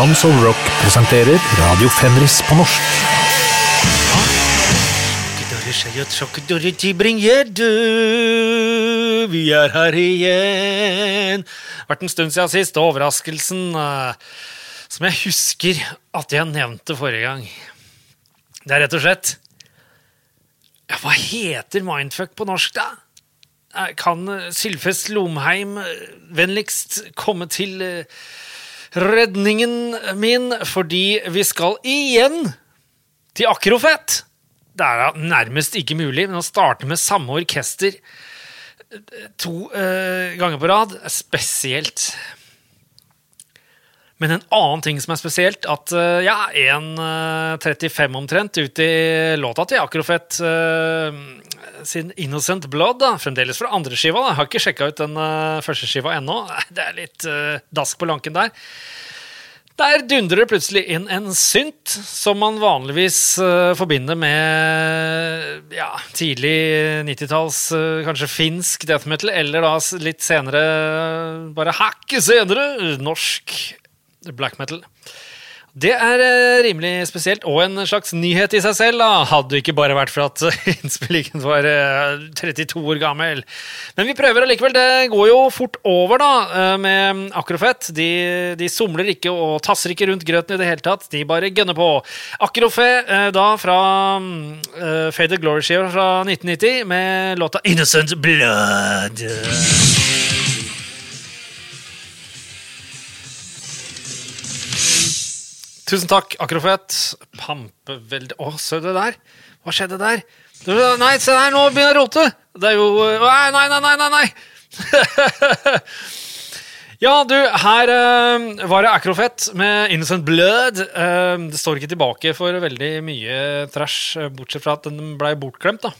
Tons of Rock presenterer Radio Fenris på norsk. Vi er her igjen. Vært en stund siden sist. Overraskelsen eh, som jeg husker at jeg nevnte forrige gang. Det er rett og slett ja, Hva heter mindfuck på norsk, da? Eh, Kan Sylfest Lomheim eh, vennligst komme til redningen min, fordi vi skal igjen til Akrofet. Det er nærmest ikke mulig, men å starte med samme orkester to uh, ganger på rad spesielt. Men en annen ting som er spesielt, at eh, ja, 1.35 omtrent ut i låta til Akrofet eh, sin Innocent Blood, da, fremdeles fra andre skiva. Jeg har ikke sjekka ut den eh, første skiva ennå. Det er litt eh, dask på lanken der. Der dundrer det plutselig inn en synt, som man vanligvis uh, forbinder med ja, tidlig 90-talls, uh, kanskje finsk death metal, eller da litt senere, bare hakket senere, norsk black metal. Det er eh, rimelig spesielt, og en slags nyhet i seg selv. da. Hadde det ikke bare vært for at innspillingen var eh, 32 år gammel. Men vi prøver allikevel. Det går jo fort over da, eh, med Akrofet. De, de somler ikke og tasser ikke rundt grøten i det hele tatt. De bare gønner på. Akrofet eh, da fra uh, Faded Glory-skiva fra 1990 med låta Innocent Blood. Tusen takk, Akrofet. Pampeveldig Å, se det der. Hva skjedde der? Nei, se der, nå begynner jeg å rote. Det er jo Nei, nei, nei, nei, nei! nei. ja, du, her uh, var det Akrofet med Innocent Blood. Uh, det står ikke tilbake for veldig mye trash, bortsett fra at den blei bortglemt, da.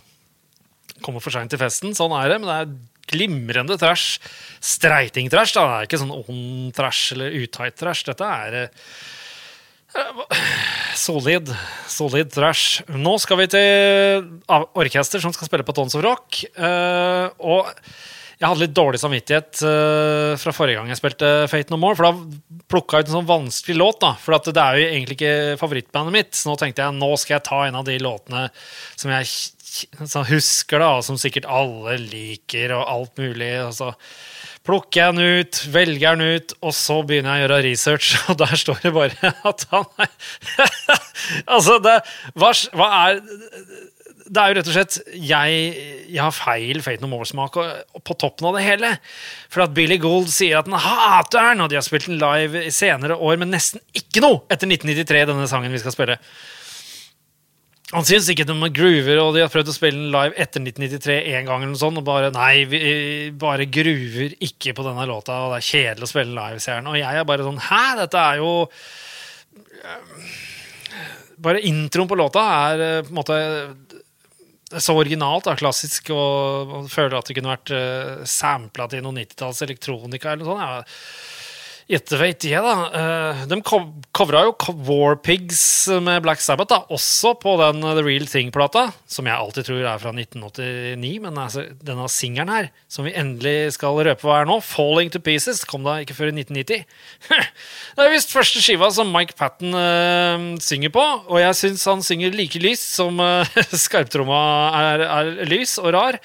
Kommer for seint til festen, sånn er det, men det er glimrende trash. Streiting-trash, da. Det er ikke sånn ond trash eller utight trash. Dette er Solid, solid trash. Nå skal vi til orkester som skal spille på Tons of Rock. eh, og jeg hadde litt dårlig samvittighet eh, fra forrige gang jeg spilte Fate No More. For da plukka jeg ut en sånn vanskelig låt, da. For det er jo egentlig ikke favorittbandet mitt. Så nå tenkte jeg nå skal jeg ta en av de låtene som jeg husker, da, og som sikkert alle liker, og alt mulig. Og så plukker jeg den ut, velger den ut, og så begynner jeg å gjøre research, og der står det bare at han er Altså, det hva, hva er det er jo rett og slett jeg, jeg har feil Fate No More-smak på toppen av det hele. For at Billy Gould sier at han hater den, og de har spilt den live i senere år, men nesten ikke noe etter 1993, denne sangen vi skal spille. Han syns ikke de groover, og de har prøvd å spille den live etter 1993 en gang, eller noe sånt, og bare nei, vi bare groover ikke på denne låta, og det er kjedelig å spille live, sier han. Og jeg er bare sånn Hæ, dette er jo Bare introen på låta er eh, på en måte så originalt, da, klassisk, og man føler at det kunne vært uh, sampla til noe 90-talls elektronika eller noe sånt. Ja. Gjette vet jeg, da. Eh, de cov covra jo War Pigs med Black Sabbath, da, også på den uh, The Real Thing-plata, som jeg alltid tror er fra 1989. Men altså, denne singelen her, som vi endelig skal røpe hva er nå, 'Falling to Pieces', kom da ikke før i 1990. det er visst første skiva som Mike Patten uh, synger på, og jeg syns han synger like lyst som uh, skarptromma er, er lys og rar.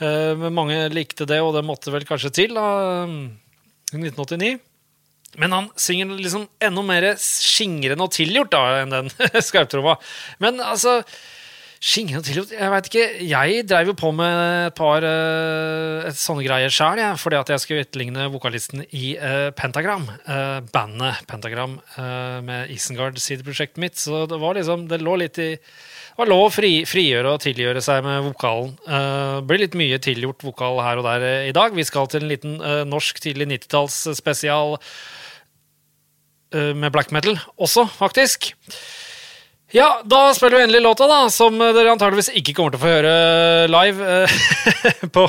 Uh, men mange likte det, og det måtte vel kanskje til da, i 1989. Men han synger liksom enda mer skingrende og tilgjort da, enn den skarptromma. Men altså Skingrende og tilgjort Jeg vet ikke. Jeg drev jo på med et par eh, et sånne greier sjøl, jeg, fordi at jeg skulle etterligne vokalisten i uh, Pentagram. Uh, bandet Pentagram med Isengard-sideprosjektet mitt. Så det var liksom Det lå litt i det var lov å fri, frigjøre og tilgjøre seg med vokalen. Uh, blir litt mye tilgjort vokal her og der i dag. Vi skal til en liten norsk tidlig 90-talls spesial med black metal også, faktisk. Ja, da spiller vi endelig låta, da, som dere antageligvis ikke kommer til å få høre live eh, på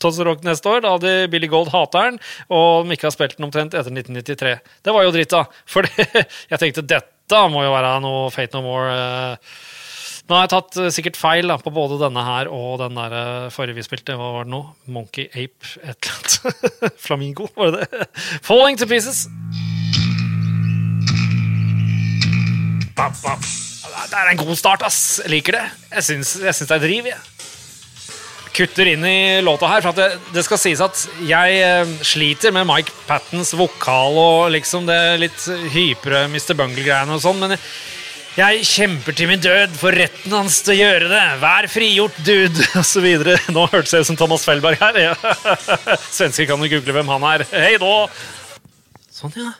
Tons Rock neste år. Da hadde Billy Gold hateren, og de ikke har spilt den omtrent etter 1993. Det var jo dritt, da. For jeg tenkte dette må jo være noe Fate No More. eh. Nå har jeg tatt eh, sikkert feil da, på både denne her og den der eh, forrige vi spilte. Hva var det nå? Monkey Ape et eller annet. Flamingo, var det det? Falling to pieces. Det er en god start, ass. Jeg liker det. Jeg syns, jeg syns det er driv, jeg. Kutter inn i låta her, for det, det skal sies at jeg eh, sliter med Mike Pattons vokal og liksom det litt hypre Mr. Bungle-greiene og sånn, men jeg kjemper til min død for retten hans til å gjøre det. Vær frigjort, dude, og så videre. Nå hørtes jeg ut som Thomas Felberg her. Ja. Svensker kan jo google hvem han er. Hei da! Sånn, ja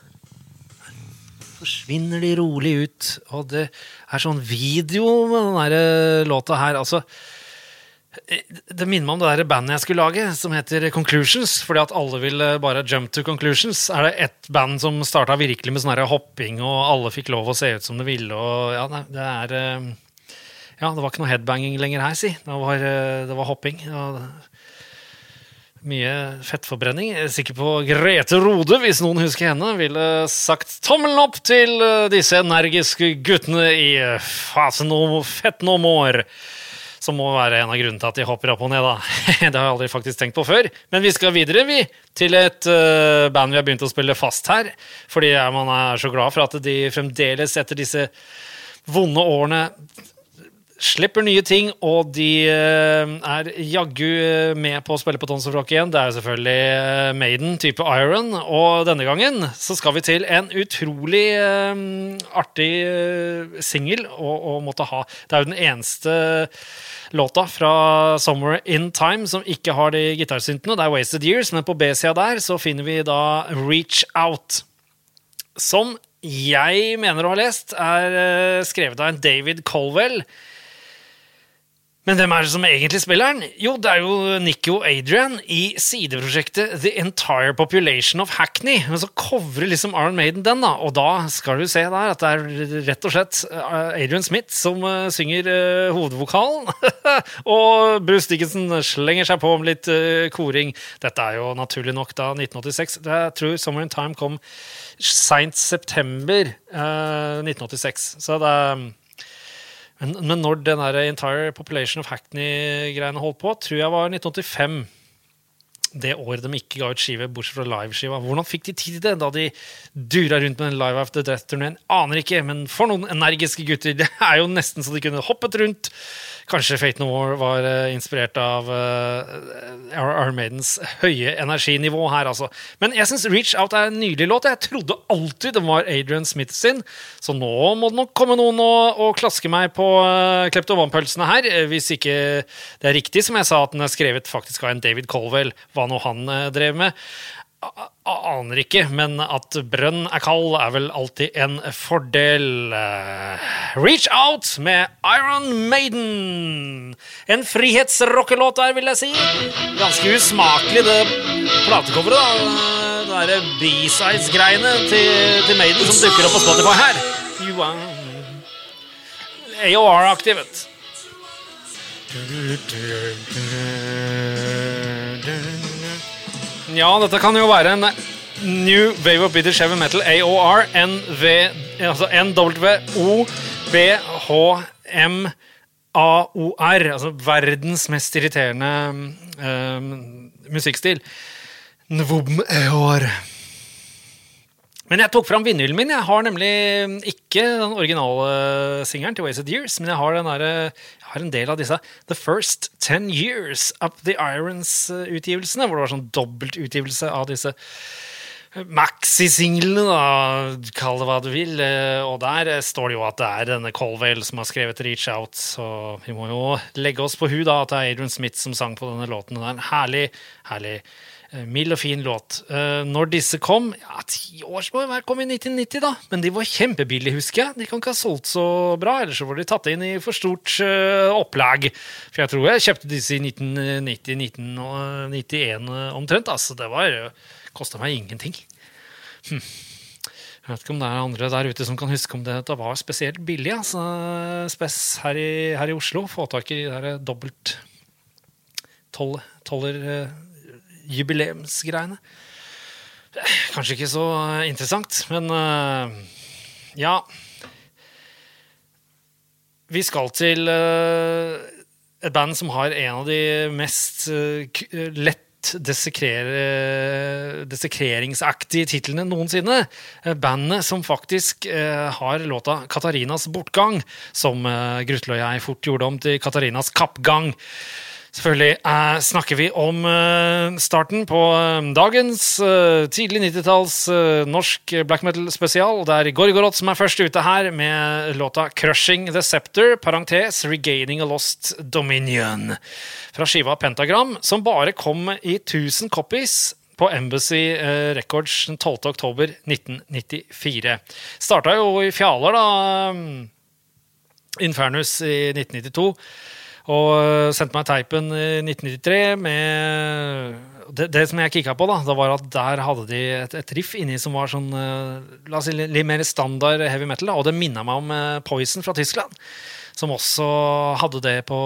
forsvinner de rolig ut. Og det er sånn video med den eh, låta her. Altså, eh, det minner meg om det der bandet jeg skulle lage, som heter Conclusions. Fordi at alle ville bare jump to conclusions. Er det ett band som starta virkelig med sånn hopping, og alle fikk lov å se ut som de ville, og ja, det er eh, Ja, det var ikke noe headbanging lenger her, si. Det var, det var hopping. Og mye fettforbrenning. Jeg er sikker på Grete Rode, hvis noen husker henne, ville sagt tommelen opp til eh, disse energiske guttene i eh, fett no more. Som må være en av grunnene til at de hopper opp og ned. da. Det har jeg aldri faktisk tenkt på før. Men vi skal videre vi, til et uh, band vi har begynt å spille fast her. Fordi man er så glad for at de fremdeles, etter disse vonde årene slipper nye ting, og de eh, er jaggu eh, med på å spille på Tons of Rock igjen. Det er jo selvfølgelig eh, Maiden, type Iron. Og denne gangen så skal vi til en utrolig artig singel å, å måtte ha. Det er jo den eneste låta fra Somewhere In Time som ikke har de gitarsyntene. Det er Wasted Years, men på B-sida der så finner vi da Reach Out. Som jeg mener å ha lest, er skrevet av en David Colwell men hvem er det som egentlig spiller den? Jo, det er jo Nico Adrian i sideprosjektet The Entire Population of Hackney. Men så covrer liksom Iron Maiden den, da. Og da skal du se der at det er rett og slett eh, Adrian Smith som uh, synger uh, hovedvokalen. og Bruce Dickinson slenger seg på med litt koring. Dette er jo naturlig nok da 1986. Jeg tror Summer in Time kom seint september 1986. Så det er men, men når den der Entire Population of Hackney-greiene holdt på, tror jeg var 1985. Det året de ikke ga ut skive, bortsett fra liveskiva. Hvordan fikk de tid til det da de dura rundt med den Live After Death-turneen? Aner ikke, men for noen energiske gutter. Det er jo nesten så de kunne hoppet rundt Kanskje Fate No More var uh, inspirert av uh, Iron Maidens høye energinivå her, altså. Men jeg syns Reach Out er en nydelig låt. Jeg trodde alltid det var Adrian Smith sin, så nå må det nok komme noen og, og klaske meg på uh, kleptovanpølsene her. Hvis ikke det er riktig, som jeg sa, at den er skrevet faktisk av en David Colwell, hva nå han uh, drev med. Aner ikke, men at brønn er kald, er vel alltid en fordel. Reach Out med Iron Maiden. En frihetsrockelåt der, vil jeg si. Ganske usmakelig, det platecoveret. da. Det derre B-sides-greiene til, til, Maiden som dukker opp på Spotify her. AOR-aktig, vet du. Ja, dette kan jo være en New Wave of British Heavy Metal, AOR, NV, altså NWOBHMAOR. Altså verdens mest irriterende um, musikkstil. AOR. Men jeg tok fram vinylen min. Jeg har nemlig ikke den originale singelen til Wasted Years, men jeg har, der, jeg har, en del av disse The First Ten Years Up The Irons-utgivelsene, hvor det var sånn dobbeltutgivelse av disse maxi-singlene, da, kall det hva du vil. Og der står det jo at det er denne Colvale som har skrevet Reach Out, så vi må jo legge oss på hu da at det er Adrian Smith som sang på denne låten. Det er en herlig, herlig Eh, mild og fin låt. Uh, når disse kom Ja, ti år må være kom i 1990, da. Men de var kjempebillige, husker jeg. De kan ikke ha solgt så bra, ellers så var de tatt inn i for stort uh, opplag. For jeg tror jeg kjøpte disse i 1990-1991 omtrent. Altså, det var Kosta meg ingenting. Hm. Jeg vet ikke om det er andre der ute som kan huske om det, var spesielt billig. Altså, spes her i, her i Oslo. Få tak i de dobbelt toller jubileumsgreiene. Kanskje ikke så interessant, men uh, ja Vi skal til uh, et band som har en av de mest lett desekreringsaktige titlene noensinne. Eh, Bandet som faktisk eh, har låta 'Katarinas bortgang', som eh, Grutle og jeg fort gjorde om til 'Katarinas kappgang'. Selvfølgelig eh, snakker vi om eh, starten på eh, dagens eh, tidlig 90-talls eh, norsk black metal-spesial. Det er Gorgoroth som er først ute her med låta 'Crushing the Scepter', parentes 'Regaining a Lost Dominion', fra skiva Pentagram, som bare kom i 1000 copies på Embassy eh, Records den 12. oktober 1994. Starta jo i Fjaler, da. mm, Infernus i 1992. Og øh, sendte meg teipen i 1993 med det, det som jeg kikka på, da, det var at der hadde de et, et riff inni som var sånn øh, La oss si litt mer standard heavy metal. Da, og det minna meg om øh, Poison fra Tyskland. Som også hadde det på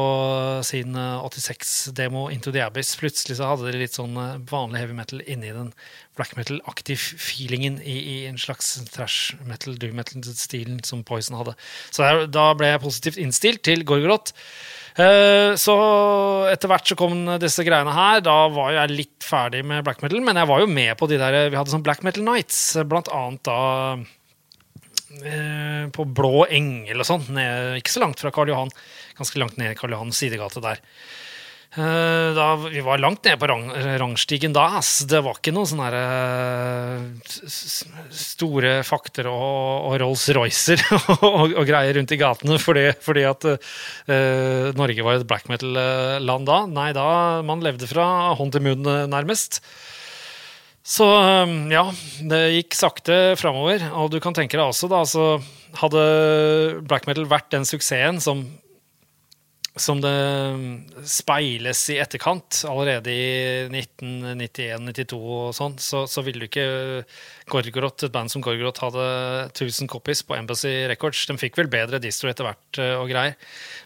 sin øh, 86-demo Into the Abyss. Plutselig så hadde de litt sånn vanlig heavy metal inni den black metal-aktive feelingen i, i en slags trash metal, doom metal-stilen som Poison hadde. Så der, da ble jeg positivt innstilt til Gorgoroth. Eh, Så etter hvert så kom disse greiene her. Da var jeg litt ferdig med black metal, men jeg var jo med på de der Vi hadde sånn Black Metal Nights, blant annet da eh, på Blå Engel og sånn. Ikke så langt fra Karl Johan. Ganske langt ned Karl Johans sidegate der. Eh, Da, vi var langt nede på rang, rangstigen da. Ass. Det var ikke noen sånne her, eh, store fakter og, og Rolls-Roycer og, og greier rundt i gatene fordi, fordi at uh, Norge var et black metal-land da. Nei, da man levde fra hånd til munn, nærmest. Så ja, det gikk sakte framover. Og du kan tenke deg også, da, så hadde black metal vært den suksessen som som det um, speiles i etterkant, allerede i 1991-92 og sånn, så, så ville du ikke Gorgoroth, et band som Gorgoroth hadde 1000 copies på Embassy Records. De fikk vel bedre distro etter hvert eh, og greier.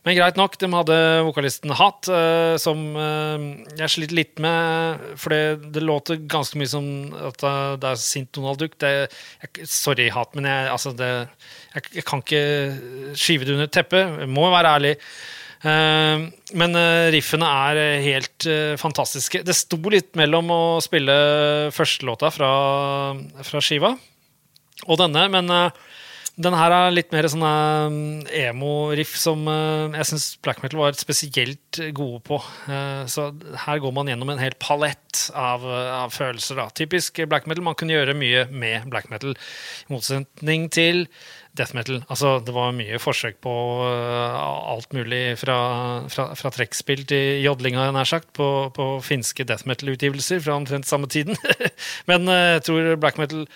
Men greit nok, de hadde vokalisten Hat, eh, som eh, jeg sliter litt med, for det, det låter ganske mye som at det er sint Donald Duck. Det, jeg, sorry, Hat, men jeg, altså det, jeg, jeg kan ikke skyve det under teppet. Jeg må være ærlig. Eh, men eh, riffene er eh, helt eh, fantastiske. Det sto litt mellom å spille førstelåta fra, fra skiva og denne, men den her er litt mer sånn emo-riff som jeg syns black metal var spesielt gode på. Så her går man gjennom en hel palett av, av følelser. Da. Typisk black metal. Man kunne gjøre mye med black metal, i motsetning til death metal. Altså, det var mye forsøk på uh, alt mulig fra, fra, fra trekkspill til jodlinga, nær sagt, på, på finske death metal-utgivelser fra omtrent samme tiden. Men uh, jeg tror black metal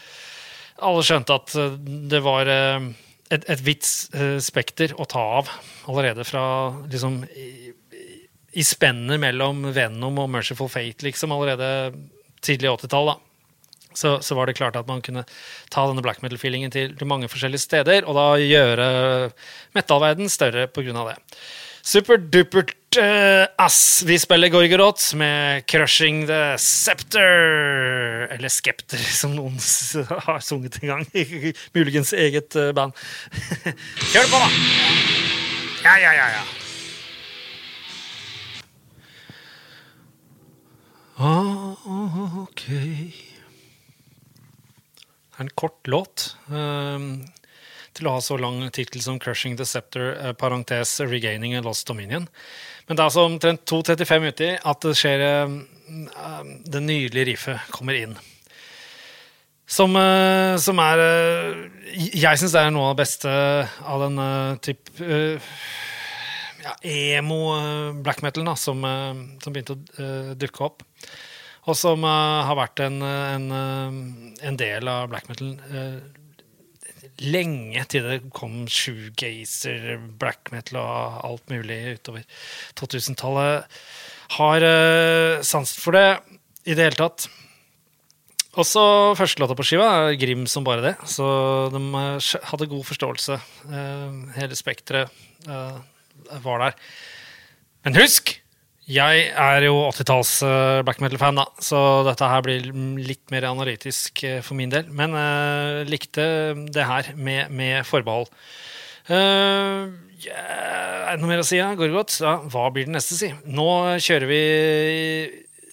alle skjønte at eh, det var uh, et, et vidt spekter å ta av allerede fra liksom i, i spennet mellom Venom og Merciful Fate, liksom, allerede tidlig 80-tall. da. Så, så var det klart at man kunne ta denne black metal-feelingen til, til mange forskjellige steder, og da gjøre metallverden større av det. Superdupert uh, ass! Vi spiller Gorgoroth med 'Crushing the Scepter'. Eller Skepter, som noen har sunget en gang. Muligens eget eh, band. Kjør på, da! Ja, ja, ja, ja. Ok Det er en kort låt. ehm, til å ha så lang tittel som 'Crushing the Scepter', eh, parentes 'Regaining a Lost Dominion'. Men det er altså omtrent 2.35 uti at det skjer eh, Det nydelige riffet kommer inn. Som, eh, som er eh, Jeg syns det er noe av det beste av den type ja, emo eh, black metal da, som, som begynte å dukke opp. Og som eh, har vært en, en, eh, en del av black metal eh, lenge til det kom shoegazer, black metal og alt mulig utover 2000-tallet. Har sansen for det i det hele tatt. Også førstelåta på skiva er Grim som bare det, så de eh, hadde god forståelse. Eh, hele spekteret eh, var der. Men husk! Jeg er jo 80-talls eh, black metal-fan, da, så dette her blir litt mer analytisk eh, for min del. Men uh, likte det her med, med forbehold. Uh, yeah, er det noe mer å si? Ja? Går det godt? Ja, hva blir det neste, si? Nå kjører vi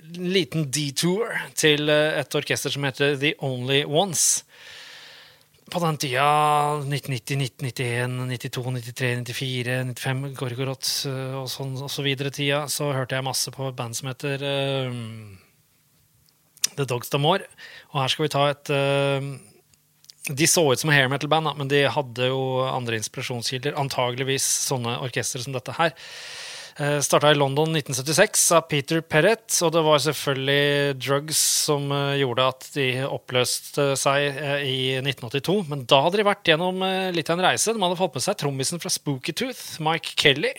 en liten detour til et orkester som heter The Only Ones. På den tida, 1990, 1991, 92, 93, 94, 95, Gorgorot eh, og sånn og så videre tida, så hørte jeg masse på et band som heter uh, The Dogs d'Amour. Og her skal vi ta et uh, De så ut som hair metal-band, men de hadde jo andre inspirasjonskilder. Antageligvis sånne orkestre som dette her. Uh, Starta i London 1976 av Peter Perrett, og det var selvfølgelig drugs som eh, gjorde at de oppløste seg eh, i 1982. Men da hadde de vært gjennom eh, litt av en reise. De hadde fått med seg trommisen fra Spooky Tooth, Mike Kelly.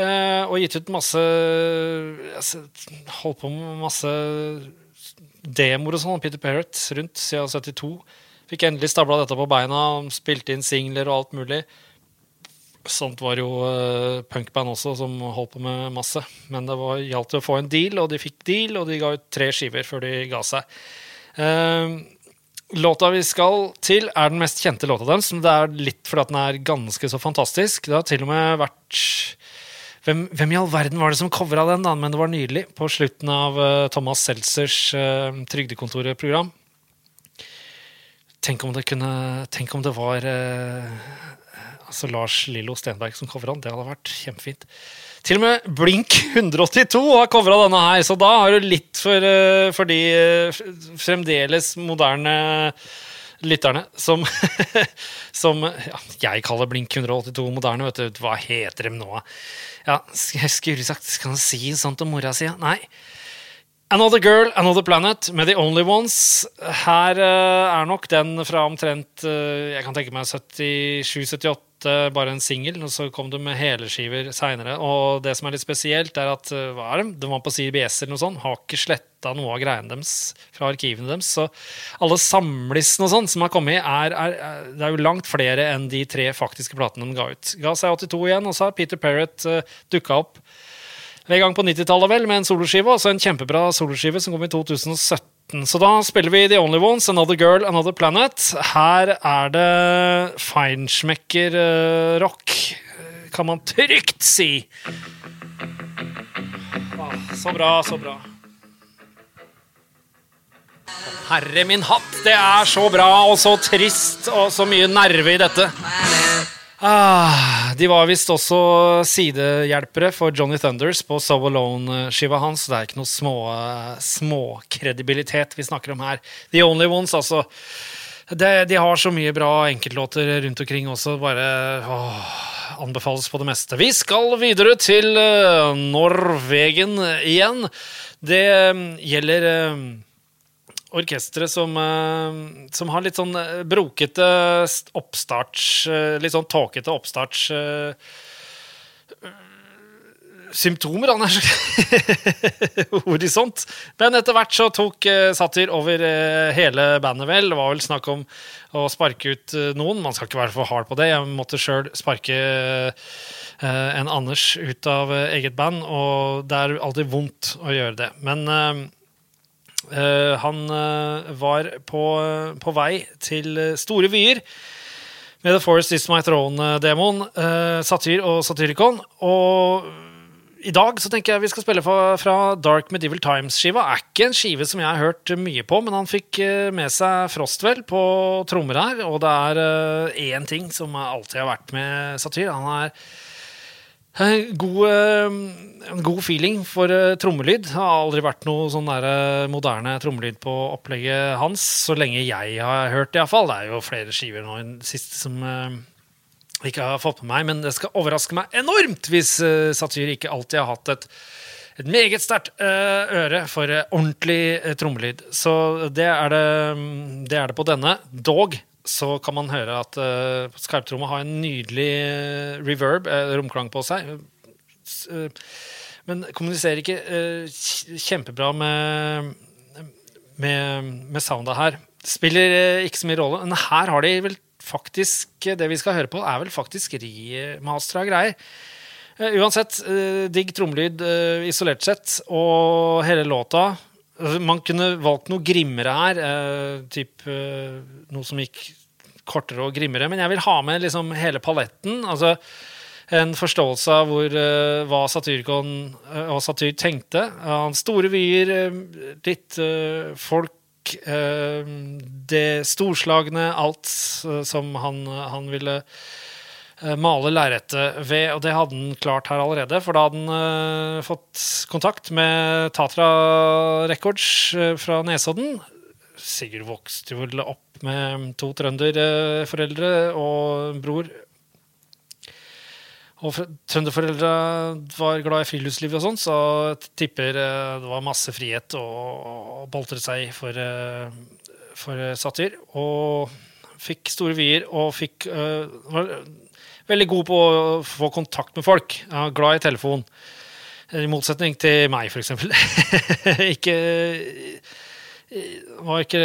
eh, og gitt ut masse altså, Holdt på med masse demoer og sånn, Peter Perrett, rundt siden 72. Fikk endelig stabla dette på beina, spilte inn singler og alt mulig. Sånt var jo uh, punkband også, som holdt på med masse. Men det var, gjaldt å få en deal, og de fikk deal, og de ga ut tre skiver før de ga seg. Uh, låta vi skal til, er den mest kjente låta deres. men Det er litt fordi den er ganske så fantastisk. Det har til og med vært hvem, hvem i all verden var det som covra den, da? Men det var nydelig. På slutten av uh, Thomas Seltzers uh, Trygdekontoret-program. Tenk om det kunne Tenk om det var eh, altså Lars Lillo Stenberg som covra den. Det hadde vært kjempefint. Til og med Blink 182 har covra denne her, så da har du litt for, eh, for de eh, fremdeles moderne lytterne som, som ja, jeg kaller Blink 182 moderne. vet du. Hva heter de nå? Ja, skulle sagt Skal han si sånt om mora si? Nei. Another Girl, Another Planet med The Only Ones. Her uh, er nok den fra omtrent uh, jeg kan tenke meg 77-78, bare en singel. Og så kom du med heleskiver seinere. Og det som er litt spesielt, er at eh, hva er det? De var på CBS eller noe sånt. Har ikke sletta noe av greiene deres fra arkivene deres. Så alle samlissene og sånn som har kommet, er, er, det er jo langt flere enn de tre faktiske platene de ga ut. Ga seg 82 igjen, og så har Peter Perrett uh, dukka opp en gang på 90-tallet vel, med en soloskive, og så en kjempebra soloskive som kom i 2017. Så da spiller vi The Only Ones, Another Girl, Another Planet. Her er det feinschmecker-rock, kan man trygt si. Ah, så bra, så bra. Herre min hatt, det er så bra og så trist og så mye nerve i dette. Ah, de var visst også sidehjelpere for Johnny Thunders på So Alone-skiva hans. Det er ikke noe små, småkredibilitet vi snakker om her. The Only Ones, altså. De, de har så mye bra enkeltlåter rundt omkring også. Bare åh, anbefales på det meste. Vi skal videre til uh, Norwegen igjen. Det um, gjelder um, orkestre som, eh, som, har litt sånn eh, brokete oppstarts Litt sånn tåkete oppstarts symptomer, han er så horisont. Men etter hvert så tok Satyr over hele bandet, vel. Det var vel snakk om å sparke ut noen. Man skal ikke være for hard på det. Jeg måtte sjøl sparke en Anders ut av eget band, og det er alltid vondt å gjøre det. Men han var på, på vei til store vyer med The Forest Is My Throne-demoen, Satyr og Satyricon. Og i dag så tenker jeg vi skal spille fra, Dark Medieval Times-skiva. Er ikke en skive som jeg har hørt mye på, men han fikk eh, med seg Frostwell på trommer her. Og det er én ting som alltid har vært med Satyr. Han er god, en god feeling for trommelyd. Det har aldri vært noe sånn der, moderne trommelyd på opplegget hans, så lenge jeg har hørt det, iallfall. Det er jo flere skiver nå enn sist som ikke har fått med meg, men det skal overraske meg enormt hvis Satyr ikke alltid har hatt et, et meget sterkt øre for ordentlig trommelyd. Så det er det, det er det, på denne. Dog så kan man høre at uh, skarptromma har en nydelig reverb, romklang på seg. men kommuniserer ikke kjempebra med, med, med sounda her. Spiller ikke så mye rolle. Men her har de vel faktisk Det vi skal høre på, er vel faktisk remastera greier. Uh, uansett, uh, digg trommelyd uh, isolert sett, og hele låta Man kunne valgt noe grimmere her, typ noe som gikk kortere og grimmere, men jeg vil ha med liksom hele paletten. altså en forståelse av hvor, eh, hva Satyrkon eh, og Satyr tenkte. Hans store vyer, eh, litt eh, folk, eh, det storslagne, alt eh, som han, han ville eh, male lerretet ved, og det hadde han klart her allerede. For da hadde han eh, fått kontakt med Tatra Records eh, fra Nesodden. Sigurd vokste vel opp med to trønderforeldre og en bror. Og for- trønderforeldre var glad i friluftsliv og sånn, så jeg tipper eh, det var masse frihet å boltre seg for, eh, for eh, satyr. Og fikk store vyer og fikk eh, var veldig god på å få kontakt med folk. Ja, glad i telefon. I motsetning til meg, eksempel. ikke var ikke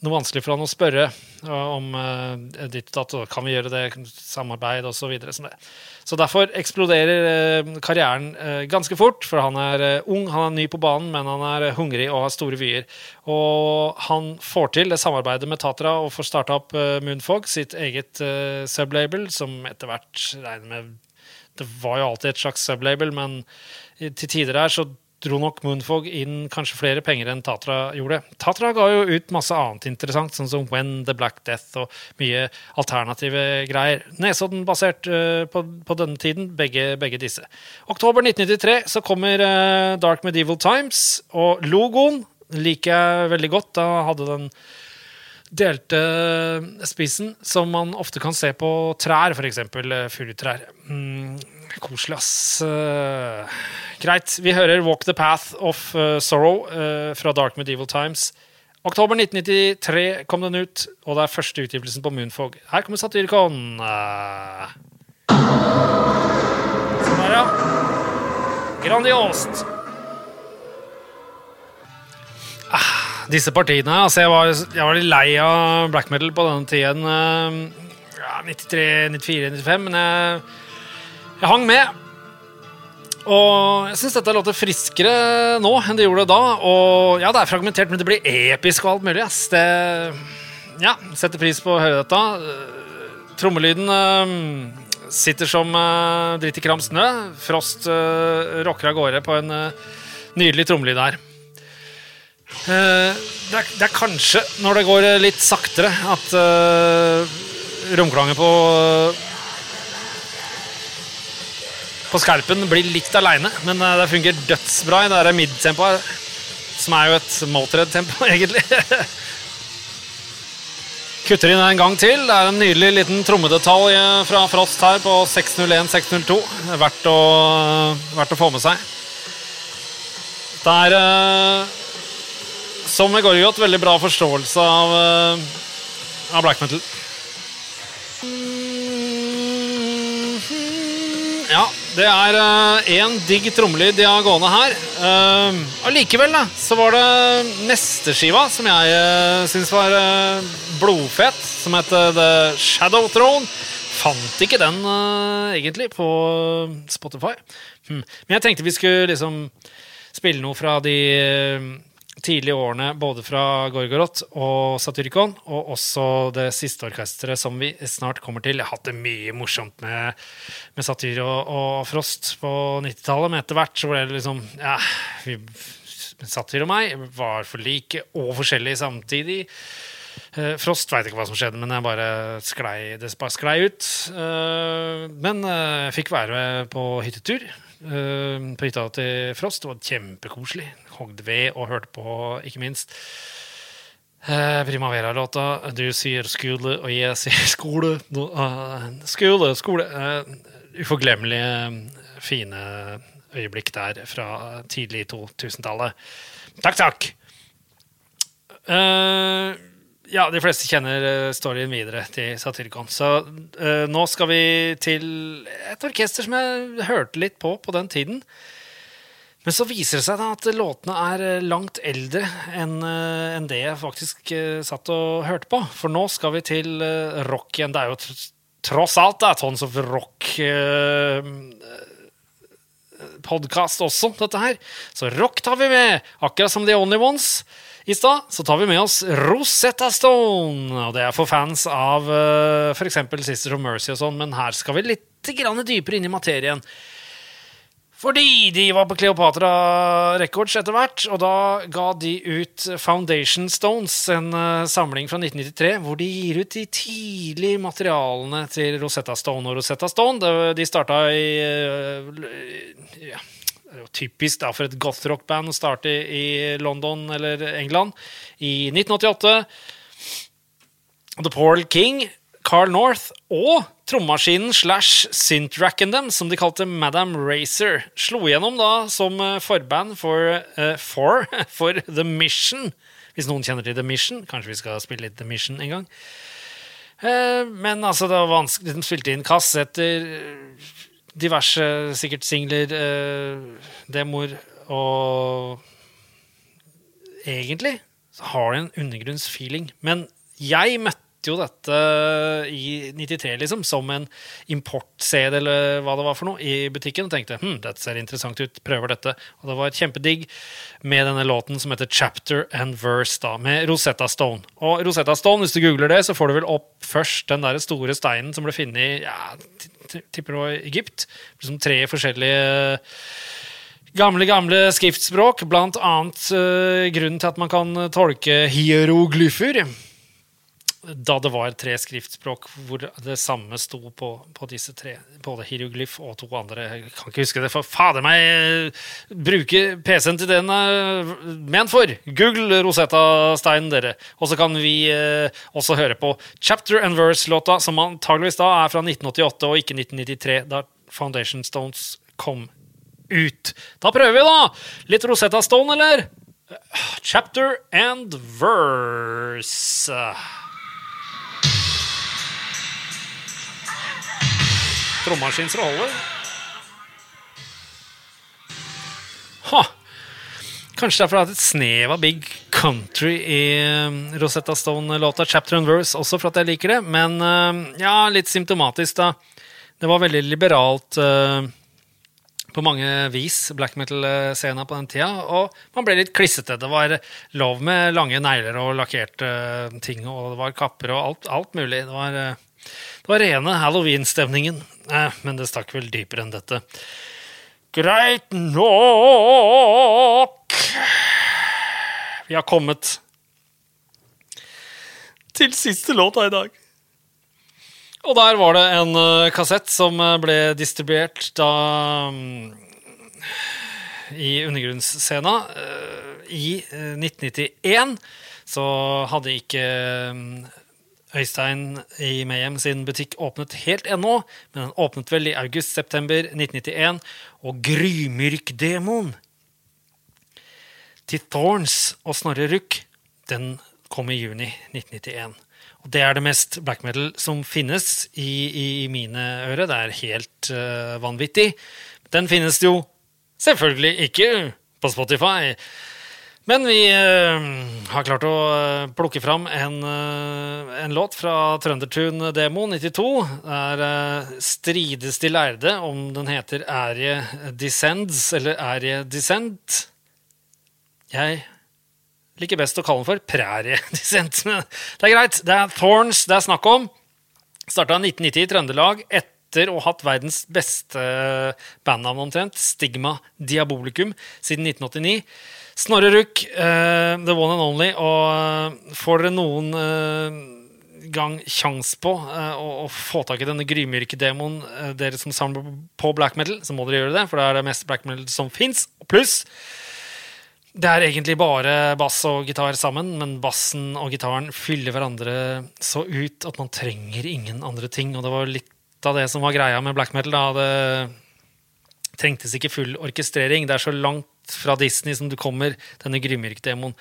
noe vanskelig for han å spørre om uh, ditt og datt, kan vi gjøre det, samarbeid osv. Så, videre, det. så derfor eksploderer uh, karrieren uh, ganske fort, for han er ung, han er ny på banen, men han er hungrig og har store vyer. Og han får til det samarbeidet med Tatra og får starta opp Moonfog, sitt eget sublabel, som etter hvert regner med Det var jo alltid et slags sublabel, men til tider her så dro nok Moonfog inn kanskje flere penger enn Tatra gjorde. Tatra ga jo ut masse annet interessant, sånn som When the Black Death og mye alternative greier. Nesodden-basert eh, på, på denne tiden, begge, begge disse. Oktober 1993 så kommer eh, Dark Medieval Times, og logoen liker jeg veldig godt. Da hadde den delte spissen, som man ofte kan se på trær, f.eks. furutrær. Mm, koselig, ass. Uh, greit. Vi hører 'Walk the Path of uh, Sorrow' uh, fra Dark Medieval Times. Oktober 1993 kom den ut, og det er første utgivelsen på Moonfog. Her kommer Satyricon. Sånn der, ja. Grandiost. disse partiene. Altså jeg, var, jeg var litt lei av black metal på denne tiden. Ja, 93, 94, 95, men jeg, jeg hang med. Og jeg syns dette låter friskere nå enn det gjorde da. Og ja, det er fragmentert, men det blir episk og alt mulig. Ass. Det, ja, setter pris på å høre dette. Eh, Trommelyden eh, sitter som uh, dritt i kram snø. Frost uh, rocker av gårde på en nydelig trommelyd her. Uh, det, er, det er kanskje når det går litt saktere, at romklangen på på skarpen blir litt aleine, men eh, det fungerer dødsbra i det mid-tempoet, som er jo et Motred-tempo, egentlig. Kutter inn en gang til. Det er en nydelig liten trommedetalj eh, fra Frost her på 601-602. Verdt, å- verdt å få med seg. Det er eh, som med Gorgot, veldig bra forståelse av, eh, av black metal. Ja, det er én digg trommelyd de har gående her. Uh, allikevel uh, så var det neste skiva som jeg uh, syns var uh, blodfett, som het eh, The Shadow Throne. Fant ikke den uh, egentlig på Spotify. Hmm. Men jeg tenkte vi skulle liksom spille noe fra de eh, tidlige årene, både fra Gorgoroth og Satyricon, og også det siste orkesteret som vi snart kommer til. Jeg har hatt det mye morsomt med, med Satyr og, og Frost på 90-tallet, men etter hvert så ble det liksom Ja, vi, Satyr og meg var for like og forskjellige samtidig. Eh, Frost veit ikke hva som skjedde, men jeg bare sklei, det bare sklei ut. Eh, men eh, jeg fikk være på hyttetur eh, på hytta til Frost. Det var kjempekoselig. Hogd ved og hørte på, ikke minst. Eh, Primavera-låta 'Du sier skole, og jeg sier skole'. Eh, skole, skole. Eh, uforglemmelige, fine øyeblikk der fra tidlig 2000-tallet. Takk, takk! Eh, ja, de fleste kjenner eh, storyen videre til Satyricon. Så uh, nå skal vi til et orkester som jeg hørte litt på på den tiden. Men så viser det seg da at låtene er eh, langt eldre enn uh, en det jeg faktisk uh, satt og hørte på. For nå skal vi til rock igjen. Det er jo tr- tross alt det er Tons of Rock podkast også, dette her. Så rock tar vi med, akkurat som The Only Ones. I stad så tar vi med oss Rosetta Stone, og det er for fans av uh, f.eks. Sisters of Mercy og sånn, men her skal vi litt grann dypere inn i materien. Fordi de var på Cleopatra Records etter hvert, og da ga de ut Foundation Stones, en uh, samling fra 1993, hvor de gir ut de tidlige materialene til Rosetta Stone og Rosetta Stone. De starta i uh, ja, det er jo typisk da, for et gothrockband å starte i London eller England i 1988. The Paul King Carl North og trommaskinen slash synthracken dem, som de kalte Madam Racer, slo gjennom da som eh, forband for, uh, for, for The Mission. Hvis noen kjenner til The Mission. Kanskje vi skal spille litt The Mission en gang. Uh, men altså, det var vanskelig. De spilte inn kassetter, diverse sikkert singler, eh, demoer og Egentlig så har det en undergrunnsfeeling. Men jeg møtte jo dette i 93 liksom, som en import-CD eller hva det var for noe, i butikken og tenkte hm, dette ser interessant ut, prøver dette. Og det var et kjempedigg med denne låten som heter Chapter and Verse, da, med Rosetta Stone. Og Rosetta Stone, hvis du googler det, så får du vel opp først den der store steinen som ble funnet i ja, tipper det var Egypt. Liksom tre forskjellige Gamle, gamle skriftspråk, blant annet uh, grunnen til at man kan tolke hieroglyfer da det var tre skriftspråk hvor det samme sto på, på disse tre. Både hieroglyf og to andre. Jeg kan ikke huske det, for fader meg! Bruke PC-en til den er ment for! Google Rosetta-steinen, dere. Og så kan vi eh, også høre på Chapter and Verse-låta, som antageligvis da er fra 1988 og ikke 1993, da Foundation Stones kom ut. Da prøver vi, da! Litt Rosetta Stone, eller? Chapter and Verse. Trommemaskins rolle. Ha. Kanskje det er et snev av big country i um, Rosetta Stone-låta 'Chapter and Verse', også for at jeg liker det. Men um, ja, litt symptomatisk, da. Det var veldig liberalt uh, på mange vis, black metal-scena på den tida. Og man ble litt klissete. Det var lov med lange negler og lakkerte ting, og det var kapper og alt, alt mulig. Det var uh, det var rene halloween-stemningen. Eh, men det stakk vel dypere enn dette. Greit nok Vi har kommet til siste låta i dag. Og der var det en uh, kassett som uh, ble distribuert da um, I undergrunnsscena uh, i 1991. Så hadde ikke um, Øystein i Mayhem sin butikk åpnet helt ennå, men den åpnet vel i august-september 1991, og Grymyrk-demoen til Thorns og Snorre Ruck, den kom i juni 1991. Og det er det mest black metal som finnes i, i mine ører. Det er helt uh, vanvittig. Den finnes jo selvfølgelig ikke på Spotify. Men vi uh, har klart å uh, plukke fram en, uh, en låt fra Trøndertun Demo 92. Det uh, strides de lærde om den heter Ærie Descends eller Ærie Descent. Jeg liker best å kalle den for Prærie Descent. det er greit. Det er Thorns det er snakk om. Starta 1990 i Trøndelag. etter å ha hatt verdens beste bandnavn omtrent, Stigma Diabolicum, siden 1989. Snorre Ruck, uh, the one and only. Og uh, får dere noen uh, gang kjangs på å, å, få tak i denne Grymyrke-demoen, dere som samler på black metal, så må dere gjøre det, for det er det meste black metal som fins. Pluss det er egentlig bare bass og gitar sammen, men bassen og gitaren fyller hverandre så ut at man trenger ingen andre ting. Og det var litt av det som var greia med black metal. da, Det trengtes ikke full orkestrering. Det er så langt fra Disney som du kommer, denne Grymyrk-demoen.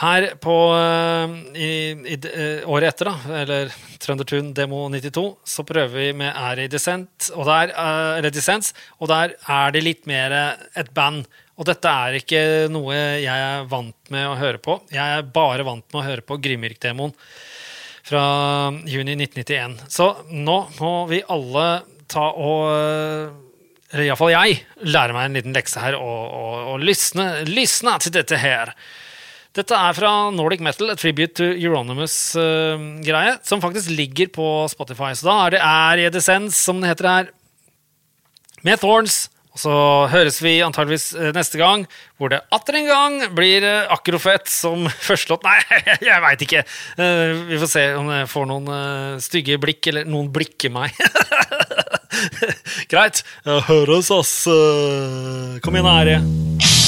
Her på uh, i, i, uh, året etter, da, eller Trøndertun demo 92, så prøver vi med Ære i dissent, og der, uh, eller dissens, og der er det litt mer et band. Og dette er ikke noe jeg er vant med å høre på. Jeg er bare vant med å høre på Grymyrk-demoen fra juni 1991. Så nå må vi alle ta og iallfall jeg, lærer meg en liten lekse her og, og, og lysne, lysne til dette her. Dette er fra Nordic Metal, a tribute to Euronymous-greie, som faktisk ligger på Spotify. Så da er det er i Descends, som det heter her, med Thorns. Og så høres vi antageligvis eh, neste gang, hvor det atter en gang blir eh, Akrofett som førstelåt. Nei, jeg veit ikke. Eh, Vi får se om jeg får noen eh, stygge blikk, eller noen blikker meg. Greit. Høres, ass. Eh, Kom igjen, Ære.